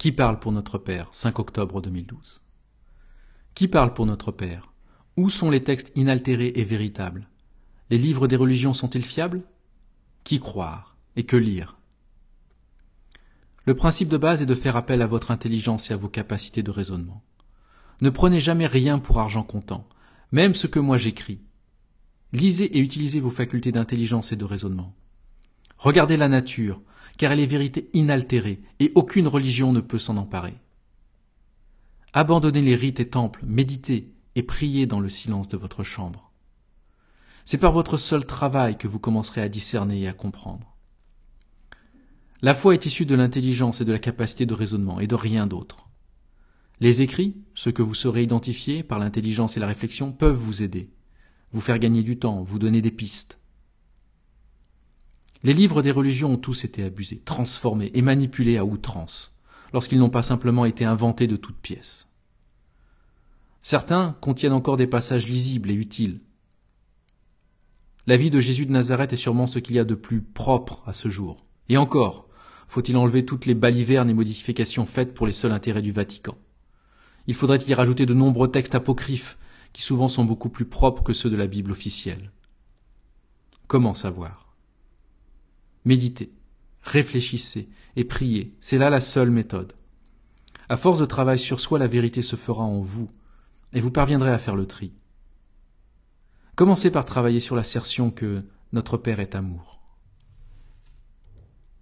Qui parle pour notre Père? 5 octobre 2012. Qui parle pour notre Père? Où sont les textes inaltérés et véritables? Les livres des religions sont-ils fiables? Qui croire et que lire? Le principe de base est de faire appel à votre intelligence et à vos capacités de raisonnement. Ne prenez jamais rien pour argent comptant, même ce que moi j'écris. Lisez et utilisez vos facultés d'intelligence et de raisonnement. Regardez la nature, car elle est vérité inaltérée, et aucune religion ne peut s'en emparer. Abandonnez les rites et temples, méditez et priez dans le silence de votre chambre. C'est par votre seul travail que vous commencerez à discerner et à comprendre. La foi est issue de l'intelligence et de la capacité de raisonnement, et de rien d'autre. Les écrits, ceux que vous saurez identifier par l'intelligence et la réflexion, peuvent vous aider, vous faire gagner du temps, vous donner des pistes. Les livres des religions ont tous été abusés, transformés et manipulés à outrance, lorsqu'ils n'ont pas simplement été inventés de toutes pièces. Certains contiennent encore des passages lisibles et utiles. La vie de Jésus de Nazareth est sûrement ce qu'il y a de plus propre à ce jour. Et encore, faut-il enlever toutes les balivernes et modifications faites pour les seuls intérêts du Vatican? Il faudrait y rajouter de nombreux textes apocryphes, qui souvent sont beaucoup plus propres que ceux de la Bible officielle. Comment savoir? Méditez, réfléchissez et priez, c'est là la seule méthode. À force de travail sur soi, la vérité se fera en vous, et vous parviendrez à faire le tri. Commencez par travailler sur l'assertion que notre Père est amour.